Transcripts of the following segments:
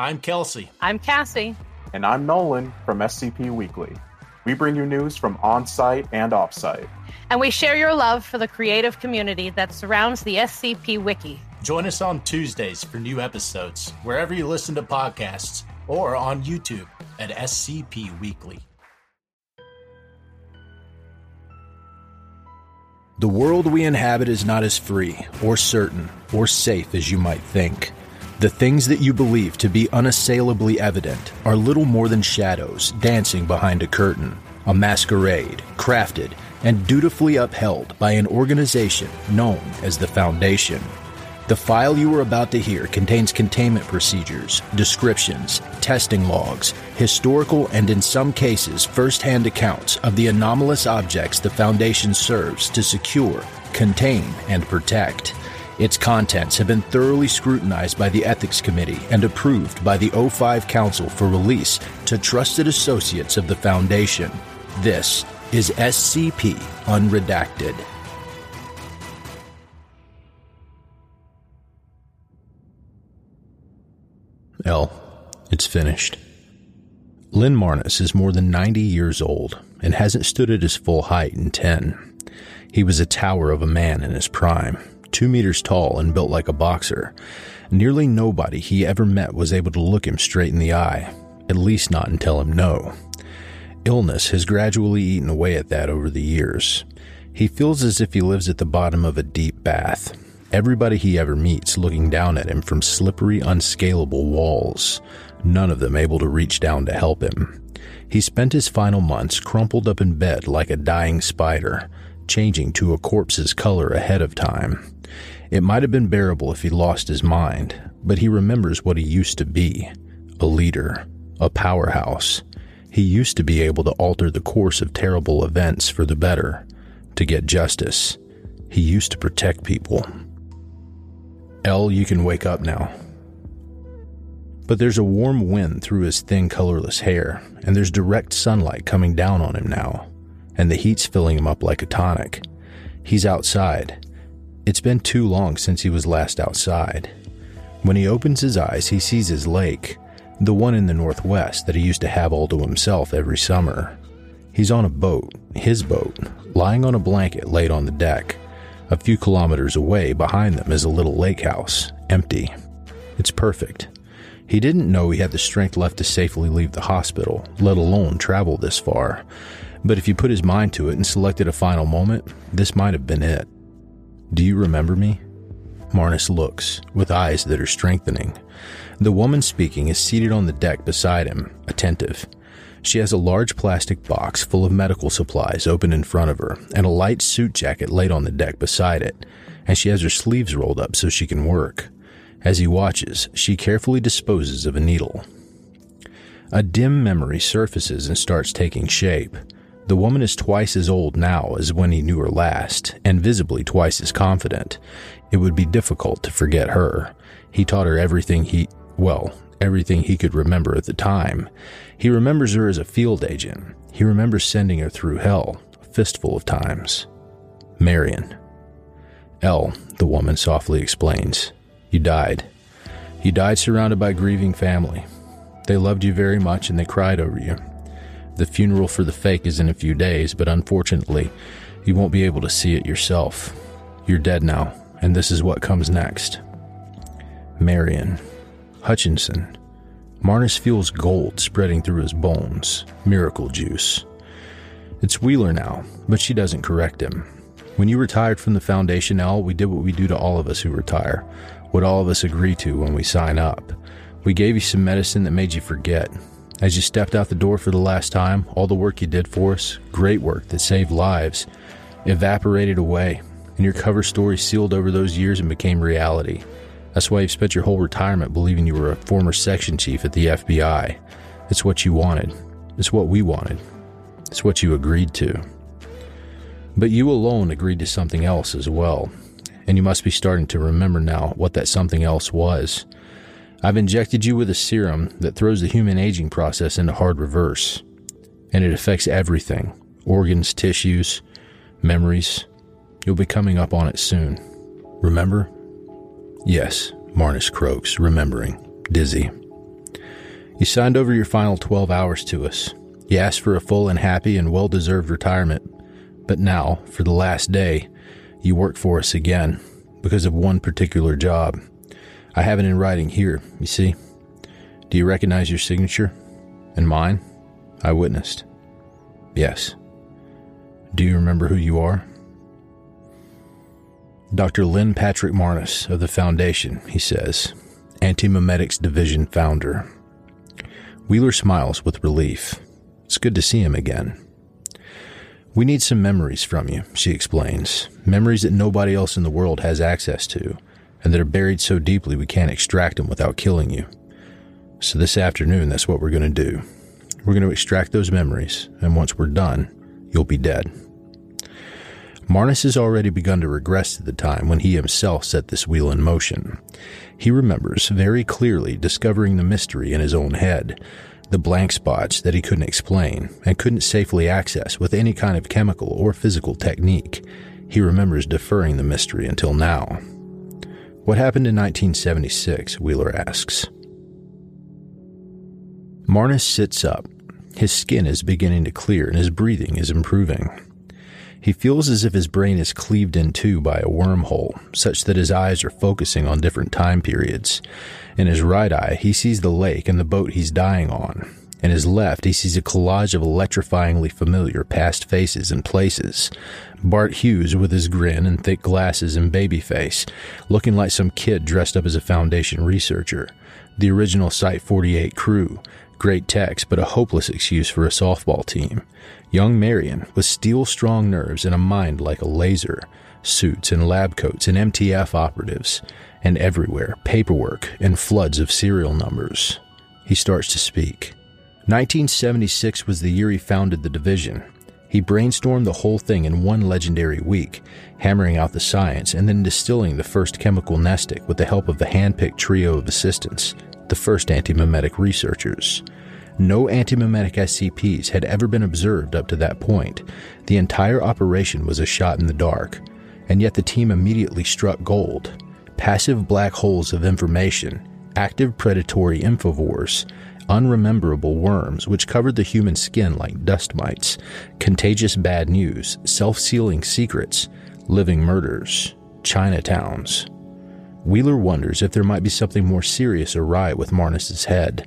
I'm Kelsey. I'm Cassie. And I'm Nolan from SCP Weekly. We bring you news from on site and off site. And we share your love for the creative community that surrounds the SCP Wiki. Join us on Tuesdays for new episodes, wherever you listen to podcasts, or on YouTube at SCP Weekly. The world we inhabit is not as free, or certain, or safe as you might think. The things that you believe to be unassailably evident are little more than shadows dancing behind a curtain, a masquerade crafted and dutifully upheld by an organization known as the Foundation. The file you are about to hear contains containment procedures, descriptions, testing logs, historical and in some cases first-hand accounts of the anomalous objects the Foundation serves to secure, contain, and protect. Its contents have been thoroughly scrutinized by the Ethics Committee and approved by the O5 Council for release to trusted associates of the Foundation. This is SCP Unredacted. L. It's finished. Lynn Marnus is more than 90 years old and hasn't stood at his full height in 10. He was a tower of a man in his prime, two meters tall and built like a boxer. Nearly nobody he ever met was able to look him straight in the eye, at least not and tell him no. Illness has gradually eaten away at that over the years. He feels as if he lives at the bottom of a deep bath, everybody he ever meets looking down at him from slippery, unscalable walls, none of them able to reach down to help him. He spent his final months crumpled up in bed like a dying spider, changing to a corpse's color ahead of time. It might have been bearable if he lost his mind, but he remembers what he used to be a leader, a powerhouse. He used to be able to alter the course of terrible events for the better, to get justice. He used to protect people. L, you can wake up now. But there's a warm wind through his thin, colorless hair, and there's direct sunlight coming down on him now, and the heat's filling him up like a tonic. He's outside. It's been too long since he was last outside. When he opens his eyes, he sees his lake, the one in the northwest that he used to have all to himself every summer. He's on a boat, his boat, lying on a blanket laid on the deck. A few kilometers away behind them is a little lake house, empty. It's perfect. He didn't know he had the strength left to safely leave the hospital, let alone travel this far. But if you put his mind to it and selected a final moment, this might have been it. Do you remember me? Marnus looks, with eyes that are strengthening. The woman speaking is seated on the deck beside him, attentive. She has a large plastic box full of medical supplies open in front of her, and a light suit jacket laid on the deck beside it, and she has her sleeves rolled up so she can work. As he watches, she carefully disposes of a needle. A dim memory surfaces and starts taking shape. The woman is twice as old now as when he knew her last, and visibly twice as confident. It would be difficult to forget her. He taught her everything he, well, everything he could remember at the time. He remembers her as a field agent. He remembers sending her through hell a fistful of times. Marion. L, the woman softly explains. You died. You died surrounded by grieving family. They loved you very much and they cried over you. The funeral for the fake is in a few days, but unfortunately, you won't be able to see it yourself. You're dead now, and this is what comes next. Marion. Hutchinson. Marnus feels gold spreading through his bones. Miracle juice. It's Wheeler now, but she doesn't correct him. When you retired from the Foundation, L, we did what we do to all of us who retire, what all of us agree to when we sign up. We gave you some medicine that made you forget. As you stepped out the door for the last time, all the work you did for us, great work that saved lives, evaporated away, and your cover story sealed over those years and became reality. That's why you've spent your whole retirement believing you were a former section chief at the FBI. It's what you wanted. It's what we wanted. It's what you agreed to. But you alone agreed to something else as well, and you must be starting to remember now what that something else was. I've injected you with a serum that throws the human aging process into hard reverse, and it affects everything organs, tissues, memories. You'll be coming up on it soon. Remember? Yes, Marnus croaks, remembering, dizzy. You signed over your final 12 hours to us. You asked for a full and happy and well deserved retirement. But now, for the last day, you work for us again because of one particular job. I have it in writing here, you see. Do you recognize your signature? And mine? I witnessed. Yes. Do you remember who you are? Dr. Lynn Patrick Marnus of the Foundation, he says, Antimemetics Division founder. Wheeler smiles with relief. It's good to see him again. We need some memories from you, she explains. Memories that nobody else in the world has access to, and that are buried so deeply we can't extract them without killing you. So this afternoon, that's what we're going to do. We're going to extract those memories, and once we're done, you'll be dead. Marnus has already begun to regress to the time when he himself set this wheel in motion. He remembers very clearly discovering the mystery in his own head, the blank spots that he couldn't explain and couldn't safely access with any kind of chemical or physical technique. He remembers deferring the mystery until now. What happened in 1976? Wheeler asks. Marnus sits up. His skin is beginning to clear and his breathing is improving. He feels as if his brain is cleaved in two by a wormhole, such that his eyes are focusing on different time periods. In his right eye, he sees the lake and the boat he's dying on. In his left, he sees a collage of electrifyingly familiar past faces and places. Bart Hughes with his grin and thick glasses and baby face, looking like some kid dressed up as a Foundation researcher. The original Site 48 crew, Great text, but a hopeless excuse for a softball team. Young Marion, with steel strong nerves and a mind like a laser, suits and lab coats and MTF operatives, and everywhere paperwork and floods of serial numbers. He starts to speak. 1976 was the year he founded the division. He brainstormed the whole thing in one legendary week, hammering out the science and then distilling the first chemical mnestic with the help of the hand-picked trio of assistants the first antimemetic researchers. No antimemetic SCPs had ever been observed up to that point. The entire operation was a shot in the dark, and yet the team immediately struck gold. Passive black holes of information, active predatory infovores, unrememberable worms which covered the human skin like dust mites, contagious bad news, self sealing secrets, living murders, Chinatowns. Wheeler wonders if there might be something more serious awry with Marnus's head.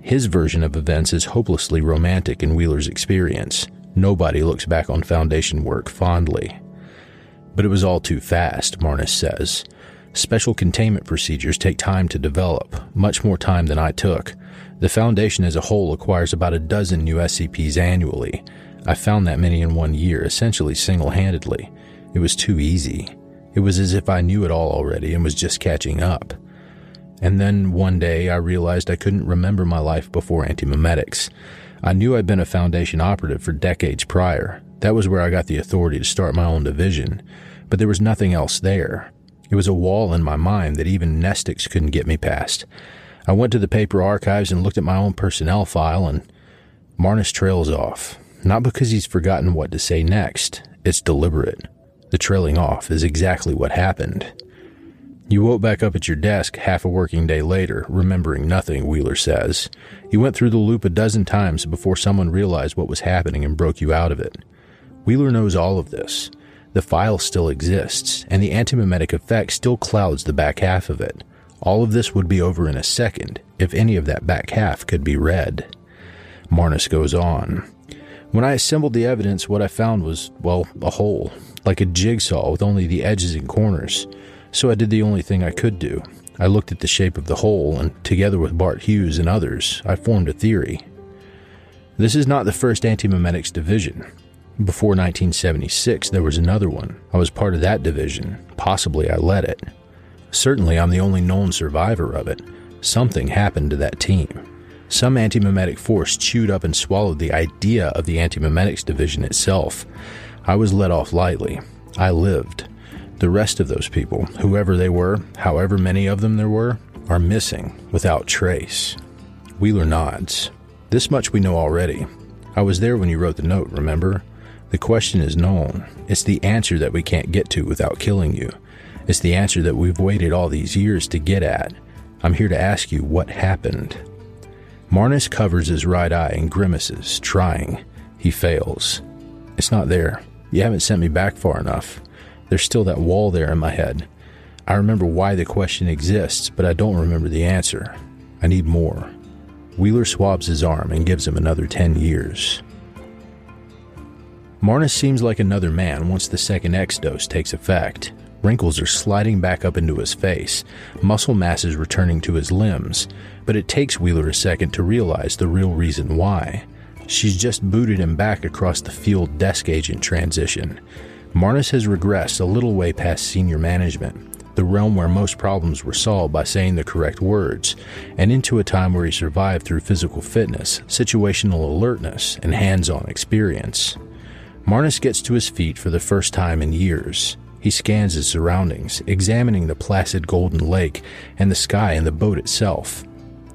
His version of events is hopelessly romantic in Wheeler's experience. Nobody looks back on Foundation work fondly. But it was all too fast, Marnus says. Special containment procedures take time to develop, much more time than I took. The Foundation as a whole acquires about a dozen new SCPs annually. I found that many in one year, essentially single handedly. It was too easy. It was as if I knew it all already and was just catching up. And then one day I realized I couldn't remember my life before antimemetics. I knew I'd been a Foundation operative for decades prior. That was where I got the authority to start my own division. But there was nothing else there. It was a wall in my mind that even Mnestics couldn't get me past. I went to the paper archives and looked at my own personnel file, and Marnus trails off. Not because he's forgotten what to say next, it's deliberate. The trailing off is exactly what happened. You woke back up at your desk half a working day later, remembering nothing, Wheeler says. You went through the loop a dozen times before someone realized what was happening and broke you out of it. Wheeler knows all of this. The file still exists, and the antimemetic effect still clouds the back half of it. All of this would be over in a second if any of that back half could be read. Marnus goes on. When I assembled the evidence, what I found was, well, a hole like a jigsaw with only the edges and corners. So I did the only thing I could do. I looked at the shape of the hole, and together with Bart Hughes and others, I formed a theory. This is not the first antimemetics division. Before 1976, there was another one. I was part of that division. Possibly I led it. Certainly, I'm the only known survivor of it. Something happened to that team. Some antimemetic force chewed up and swallowed the idea of the antimemetics division itself. I was let off lightly. I lived. The rest of those people, whoever they were, however many of them there were, are missing without trace. Wheeler nods. This much we know already. I was there when you wrote the note, remember? The question is known. It's the answer that we can't get to without killing you. It's the answer that we've waited all these years to get at. I'm here to ask you what happened. Marnus covers his right eye and grimaces, trying. He fails. It's not there. You haven't sent me back far enough. There's still that wall there in my head. I remember why the question exists, but I don't remember the answer. I need more. Wheeler swabs his arm and gives him another 10 years. Marnus seems like another man once the second X dose takes effect. Wrinkles are sliding back up into his face, muscle mass is returning to his limbs, but it takes Wheeler a second to realize the real reason why. She's just booted him back across the field desk agent transition. Marnus has regressed a little way past senior management, the realm where most problems were solved by saying the correct words, and into a time where he survived through physical fitness, situational alertness, and hands on experience. Marnus gets to his feet for the first time in years. He scans his surroundings, examining the placid golden lake and the sky and the boat itself.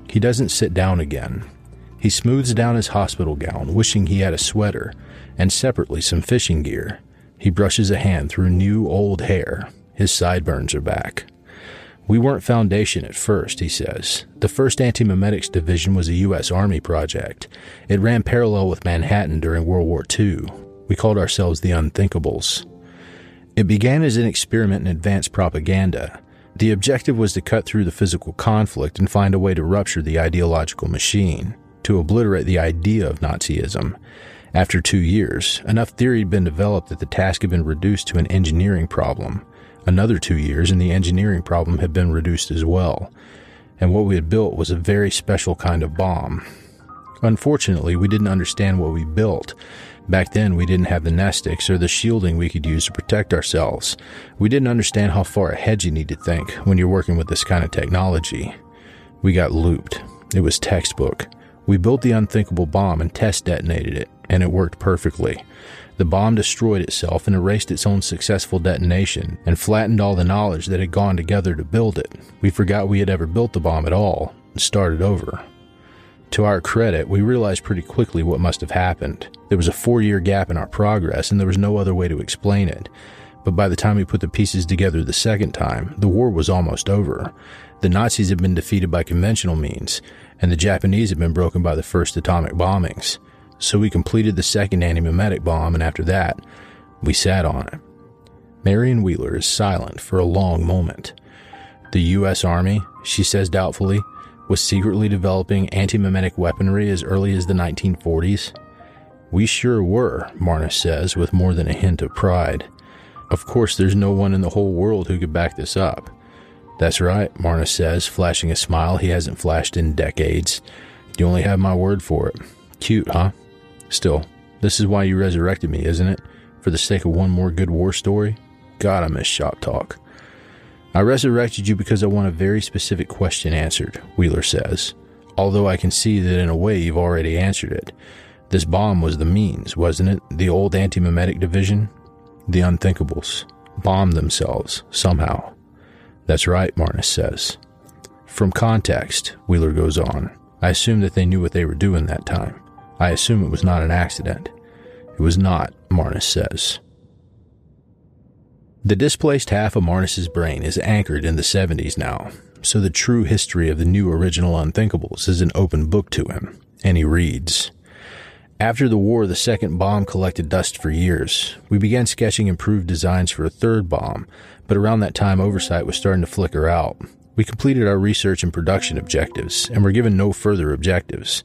He doesn't sit down again. He smooths down his hospital gown, wishing he had a sweater, and separately some fishing gear. He brushes a hand through new old hair. His sideburns are back. We weren't Foundation at first, he says. The 1st Antimemetics Division was a U.S. Army project. It ran parallel with Manhattan during World War II. We called ourselves the Unthinkables. It began as an experiment in advanced propaganda. The objective was to cut through the physical conflict and find a way to rupture the ideological machine, to obliterate the idea of Nazism. After two years, enough theory had been developed that the task had been reduced to an engineering problem. Another two years, and the engineering problem had been reduced as well. And what we had built was a very special kind of bomb. Unfortunately, we didn't understand what we built, Back then, we didn't have the mnestics or the shielding we could use to protect ourselves. We didn't understand how far ahead you need to think when you're working with this kind of technology. We got looped. It was textbook. We built the unthinkable bomb and test detonated it, and it worked perfectly. The bomb destroyed itself and erased its own successful detonation and flattened all the knowledge that had gone together to build it. We forgot we had ever built the bomb at all and started over. To our credit, we realized pretty quickly what must have happened. There was a four year gap in our progress, and there was no other way to explain it. But by the time we put the pieces together the second time, the war was almost over. The Nazis had been defeated by conventional means, and the Japanese had been broken by the first atomic bombings. So we completed the second antimemetic bomb, and after that, we sat on it. Marion Wheeler is silent for a long moment. The U.S. Army, she says doubtfully, was secretly developing antimemetic weaponry as early as the 1940s? We sure were, Marnus says with more than a hint of pride. Of course, there's no one in the whole world who could back this up. That's right, Marnus says, flashing a smile he hasn't flashed in decades. You only have my word for it. Cute, huh? Still, this is why you resurrected me, isn't it? For the sake of one more good war story? God, I miss shop talk. I resurrected you because I want a very specific question answered, Wheeler says. Although I can see that in a way you've already answered it. This bomb was the means, wasn't it? The old antimemetic division? The unthinkables. Bombed themselves, somehow. That's right, Marnus says. From context, Wheeler goes on, I assume that they knew what they were doing that time. I assume it was not an accident. It was not, Marnus says. The displaced half of Marnus's brain is anchored in the 70s now, so the true history of the new original Unthinkables is an open book to him, and he reads. After the war, the second bomb collected dust for years. We began sketching improved designs for a third bomb, but around that time, oversight was starting to flicker out. We completed our research and production objectives, and were given no further objectives.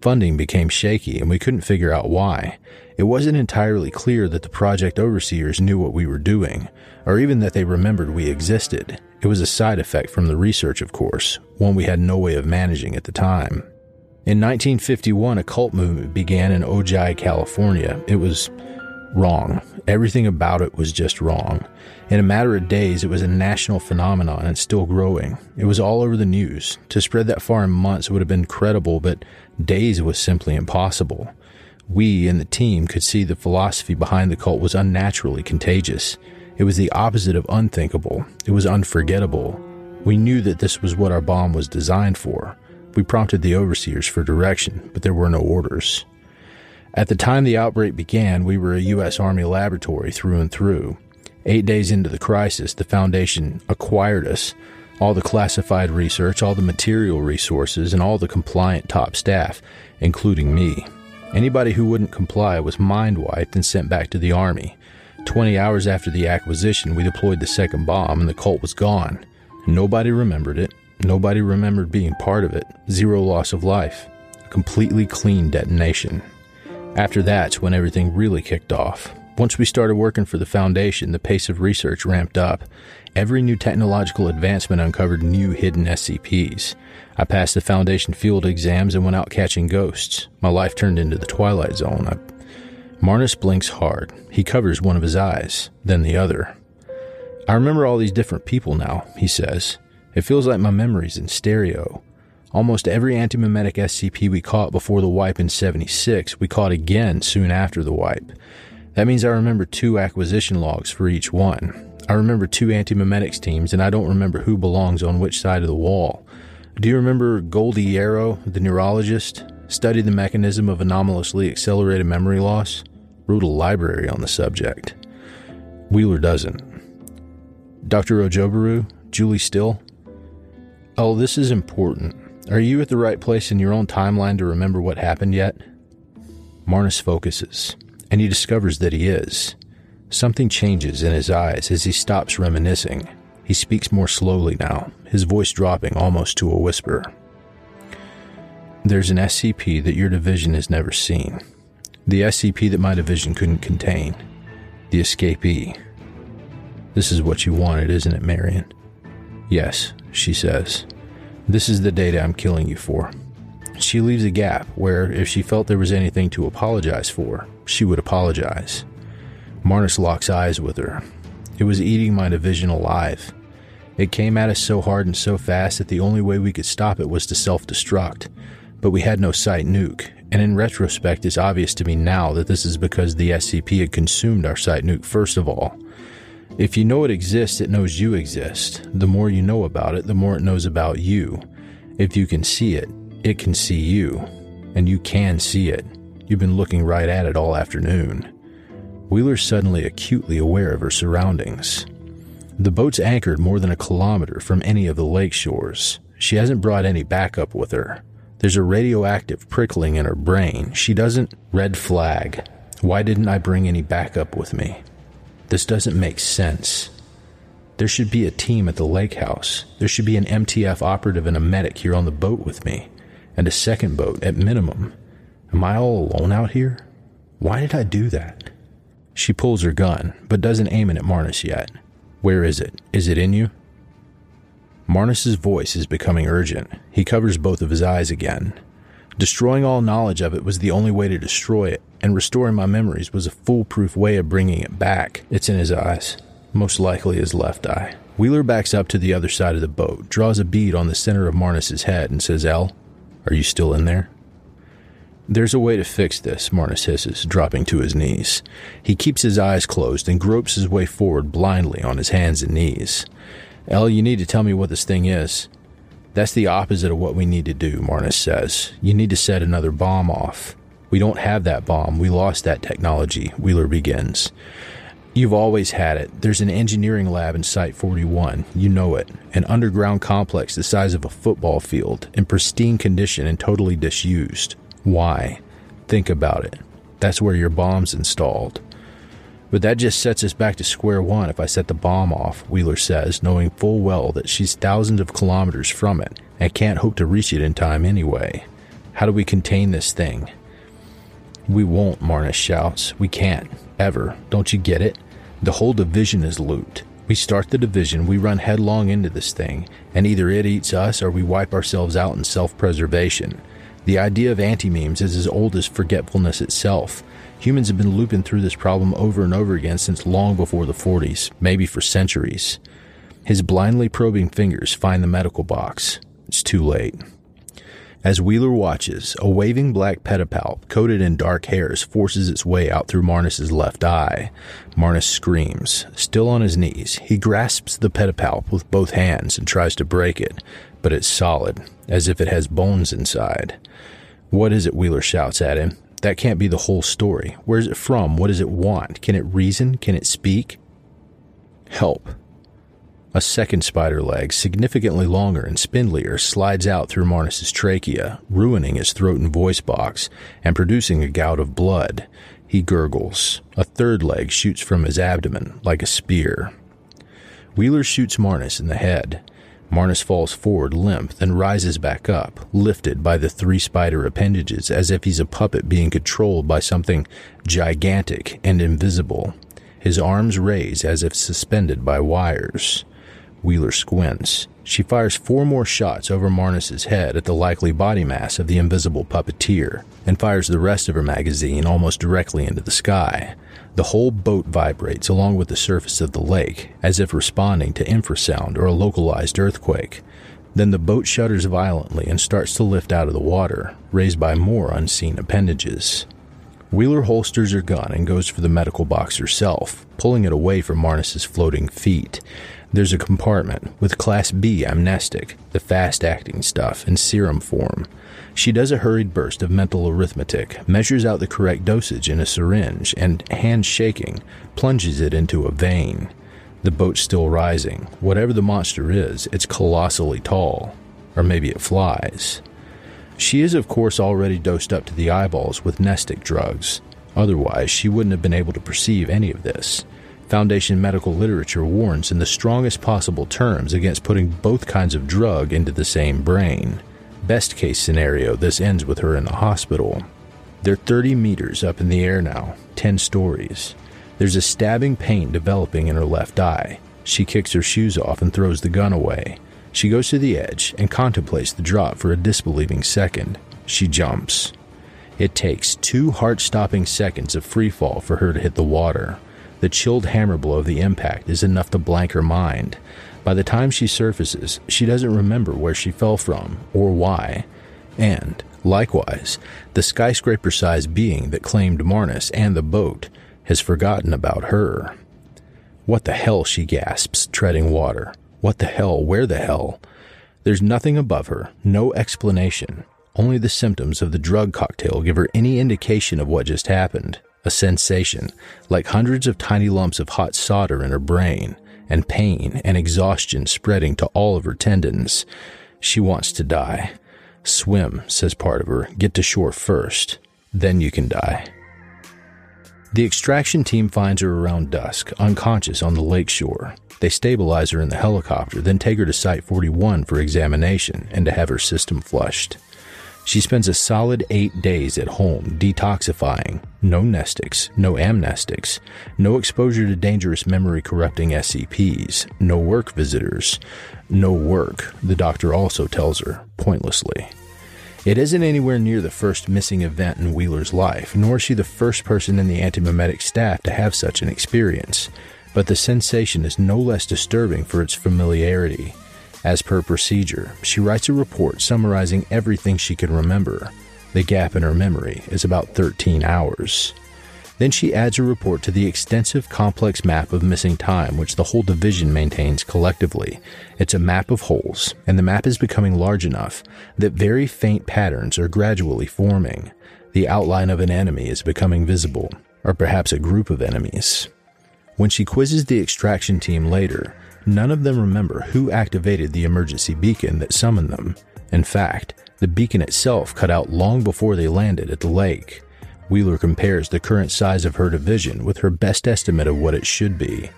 Funding became shaky, and we couldn't figure out why. It wasn't entirely clear that the project overseers knew what we were doing, or even that they remembered we existed. It was a side effect from the research, of course, one we had no way of managing at the time. In 1951, a cult movement began in Ojai, California. It was wrong. Everything about it was just wrong. In a matter of days, it was a national phenomenon and still growing. It was all over the news. To spread that far in months would have been credible, but days was simply impossible. We and the team could see the philosophy behind the cult was unnaturally contagious. It was the opposite of unthinkable. It was unforgettable. We knew that this was what our bomb was designed for. We prompted the overseers for direction, but there were no orders. At the time the outbreak began, we were a U.S. Army laboratory through and through. Eight days into the crisis, the Foundation acquired us, All the classified research, all the material resources, and all the compliant top staff, including me. Anybody who wouldn't comply was mind wiped and sent back to the Army. 20 hours after the acquisition, we deployed the second bomb and the cult was gone. Nobody remembered it. Nobody remembered being part of it. Zero loss of life. A completely clean detonation. After that's when everything really kicked off. Once we started working for the Foundation, the pace of research ramped up. Every new technological advancement uncovered new hidden SCPs. I passed the Foundation field exams and went out catching ghosts. My life turned into the Twilight Zone. I... Marnus blinks hard. He covers one of his eyes, then the other. I remember all these different people now, he says. It feels like my memory's in stereo. Almost every antimemetic SCP we caught before the wipe in 76, we caught again soon after the wipe. That means I remember two acquisition logs for each one. I remember two antimemetics teams, and I don't remember who belongs on which side of the wall. Do you remember Goldie Yarrow, the neurologist? Studied the mechanism of anomalously accelerated memory loss? Wrote a library on the subject. Wheeler doesn't. Dr. Ojobaru? Julie Still? Oh, this is important. Are you at the right place in your own timeline to remember what happened yet? Marnus focuses, and he discovers that he is. Something changes in his eyes as he stops reminiscing. He speaks more slowly now, his voice dropping almost to a whisper. There's an SCP that your division has never seen. The SCP that my division couldn't contain. The escapee. This is what you wanted, isn't it, Marion? Yes, she says. This is the data I'm killing you for. She leaves a gap where, if she felt there was anything to apologize for, she would apologize. Marnus locks eyes with her. It was eating my division alive. It came at us so hard and so fast that the only way we could stop it was to self destruct. But we had no site nuke, and in retrospect, it's obvious to me now that this is because the SCP had consumed our site nuke first of all. If you know it exists, it knows you exist. The more you know about it, the more it knows about you. If you can see it, it can see you. And you can see it. You've been looking right at it all afternoon. Wheeler's suddenly acutely aware of her surroundings. The boat's anchored more than a kilometer from any of the lake shores. She hasn't brought any backup with her. There's a radioactive prickling in her brain. She doesn't. Red flag. Why didn't I bring any backup with me? This doesn't make sense. There should be a team at the lake house. There should be an MTF operative and a medic here on the boat with me, and a second boat at minimum. Am I all alone out here? Why did I do that? She pulls her gun, but doesn't aim it at Marnus yet. Where is it? Is it in you? Marnus's voice is becoming urgent. He covers both of his eyes again. Destroying all knowledge of it was the only way to destroy it, and restoring my memories was a foolproof way of bringing it back. It's in his eyes, most likely his left eye. Wheeler backs up to the other side of the boat, draws a bead on the center of Marnus's head, and says, El, are you still in there? There's a way to fix this, Marnus hisses, dropping to his knees. He keeps his eyes closed and gropes his way forward blindly on his hands and knees. El, you need to tell me what this thing is. That's the opposite of what we need to do, Marnus says. You need to set another bomb off. We don't have that bomb. We lost that technology, Wheeler begins. You've always had it. There's an engineering lab in Site 41. You know it. An underground complex the size of a football field, in pristine condition and totally disused. Why? Think about it. That's where your bomb's installed. But that just sets us back to square one if I set the bomb off, Wheeler says, knowing full well that she's thousands of kilometers from it and can't hope to reach it in time anyway. How do we contain this thing? We won't, Marnus shouts. We can't. Ever. Don't you get it? The whole division is looped. We start the division, we run headlong into this thing, and either it eats us or we wipe ourselves out in self preservation. The idea of anti memes is as old as forgetfulness itself. Humans have been looping through this problem over and over again since long before the 40s, maybe for centuries. His blindly probing fingers find the medical box. It's too late. As Wheeler watches, a waving black pedipalp coated in dark hairs forces its way out through Marnus's left eye. Marnus screams. Still on his knees, he grasps the pedipalp with both hands and tries to break it, but it's solid, as if it has bones inside. What is it? Wheeler shouts at him. That can't be the whole story. Where's it from? What does it want? Can it reason? Can it speak? Help. A second spider leg, significantly longer and spindlier, slides out through Marnus's trachea, ruining his throat and voice box, and producing a gout of blood. He gurgles. A third leg shoots from his abdomen, like a spear. Wheeler shoots Marnus in the head. Marnus falls forward limp, then rises back up, lifted by the three spider appendages as if he's a puppet being controlled by something gigantic and invisible. His arms raise as if suspended by wires. Wheeler squints. She fires four more shots over Marnus's head at the likely body mass of the invisible puppeteer, and fires the rest of her magazine almost directly into the sky. The whole boat vibrates along with the surface of the lake, as if responding to infrasound or a localized earthquake. Then the boat shudders violently and starts to lift out of the water, raised by more unseen appendages. Wheeler holsters her gun and goes for the medical box herself, pulling it away from Marnus's floating feet. There's a compartment with Class B amnestic, the fast acting stuff, in serum form. She does a hurried burst of mental arithmetic, measures out the correct dosage in a syringe, and, hand shaking, plunges it into a vein. The boat's still rising. Whatever the monster is, it's colossally tall. Or maybe it flies. She is, of course, already dosed up to the eyeballs with mnestic drugs. Otherwise, she wouldn't have been able to perceive any of this. Foundation medical literature warns in the strongest possible terms against putting both kinds of drug into the same brain. Best case scenario, this ends with her in the hospital. They're 30 meters up in the air now, 10 stories. There's a stabbing pain developing in her left eye. She kicks her shoes off and throws the gun away. She goes to the edge and contemplates the drop for a disbelieving second. She jumps. It takes two heart stopping seconds of free fall for her to hit the water. The chilled hammer blow of the impact is enough to blank her mind. By the time she surfaces, she doesn't remember where she fell from or why. And, likewise, the skyscraper sized being that claimed Marnus and the boat has forgotten about her. What the hell, she gasps, treading water. What the hell? Where the hell? There's nothing above her, no explanation. Only the symptoms of the drug cocktail give her any indication of what just happened. A sensation, like hundreds of tiny lumps of hot solder in her brain, and pain and exhaustion spreading to all of her tendons. She wants to die. Swim, says part of her. Get to shore first. Then you can die. The extraction team finds her around dusk, unconscious on the lake shore. They stabilize her in the helicopter, then take her to Site 41 for examination and to have her system flushed. She spends a solid eight days at home detoxifying. No mnestics, no amnestics, no exposure to dangerous memory corrupting SCPs, no work visitors, no work, the doctor also tells her, pointlessly. It isn't anywhere near the first missing event in Wheeler's life, nor is she the first person in the antimemetic staff to have such an experience, but the sensation is no less disturbing for its familiarity. As per procedure, she writes a report summarizing everything she can remember. The gap in her memory is about 13 hours. Then she adds a report to the extensive complex map of missing time which the whole division maintains collectively. It's a map of holes, and the map is becoming large enough that very faint patterns are gradually forming. The outline of an enemy is becoming visible, or perhaps a group of enemies. When she quizzes the extraction team later, none of them remember who activated the emergency beacon that summoned them. In fact, the beacon itself cut out long before they landed at the lake. Wheeler compares the current size of her division with her best estimate of what it should be.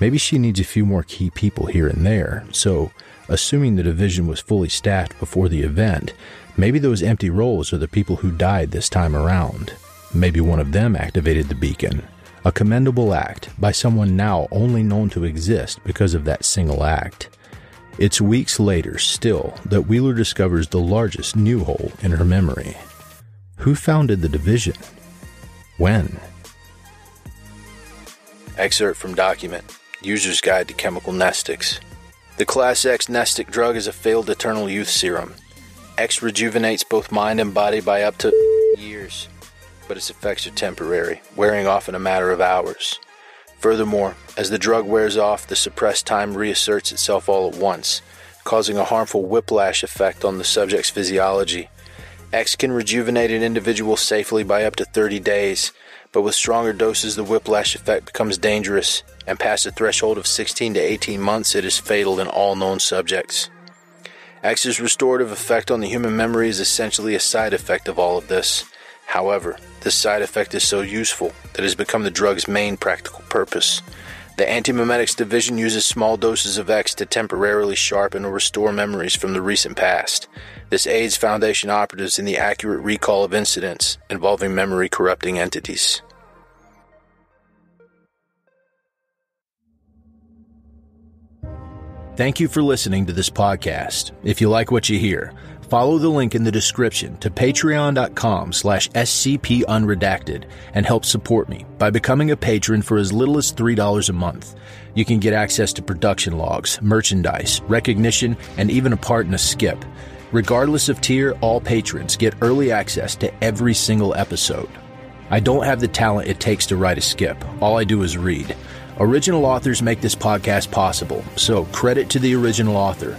Maybe she needs a few more key people here and there, so, assuming the division was fully staffed before the event, maybe those empty roles are the people who died this time around. Maybe one of them activated the beacon. A commendable act by someone now only known to exist because of that single act. It's weeks later, still, that Wheeler discovers the largest new hole in her memory. Who founded the division? When? Excerpt from document User's Guide to Chemical Mnestics. The Class X Mnestic drug is a failed eternal youth serum. X rejuvenates both mind and body by up to years, but its effects are temporary, wearing off in a matter of hours. Furthermore, as the drug wears off, the suppressed time reasserts itself all at once, causing a harmful whiplash effect on the subject's physiology. X can rejuvenate an individual safely by up to 30 days, but with stronger doses, the whiplash effect becomes dangerous. and past the threshold of 16 to 18 months, it is fatal in all known subjects. X's restorative effect on the human memory is essentially a side effect of all of this. However, this side effect is so useful that it has become the drug's main practical purpose. The Antimemetics Division uses small doses of X to temporarily sharpen or restore memories from the recent past. This aids Foundation operatives in the accurate recall of incidents involving memory corrupting entities. Thank you for listening to this podcast. If you like what you hear, follow the link in the description to patreon.com slash scpunredacted and help support me by becoming a patron for as little as $3 a month. You can get access to production logs, merchandise, recognition, and even a part in a skip. Regardless of tier, all patrons get early access to every single episode. I don't have the talent it takes to write a skip. All I do is read. Original authors make this podcast possible, so credit to the original author.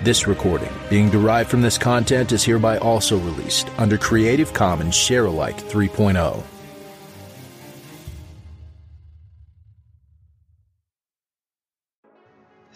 This recording, being derived from this content, is hereby also released under Creative Commons Sharealike 3.0.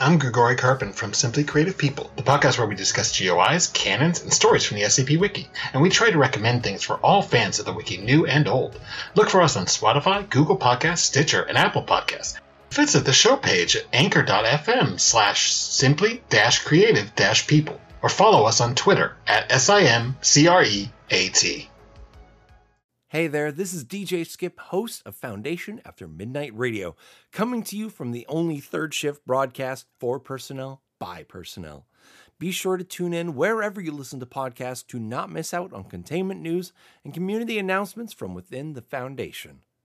I'm Grigori Karpin from Simply Creative People, the podcast where we discuss GOIs, canons, and stories from the SCP Wiki, and we try to recommend things for all fans of the Wiki, new and old. Look for us on Spotify, Google Podcasts, Stitcher, and Apple Podcasts. Visit the show page at anchor.fm slash simply dash creative dash people, or follow us on Twitter at SIMCREAT. Hey there, this is DJ Skip, host of Foundation After Midnight Radio, coming to you from the only third shift broadcast for personnel by personnel. Be sure to tune in wherever you listen to podcasts to not miss out on containment news and community announcements from within the Foundation.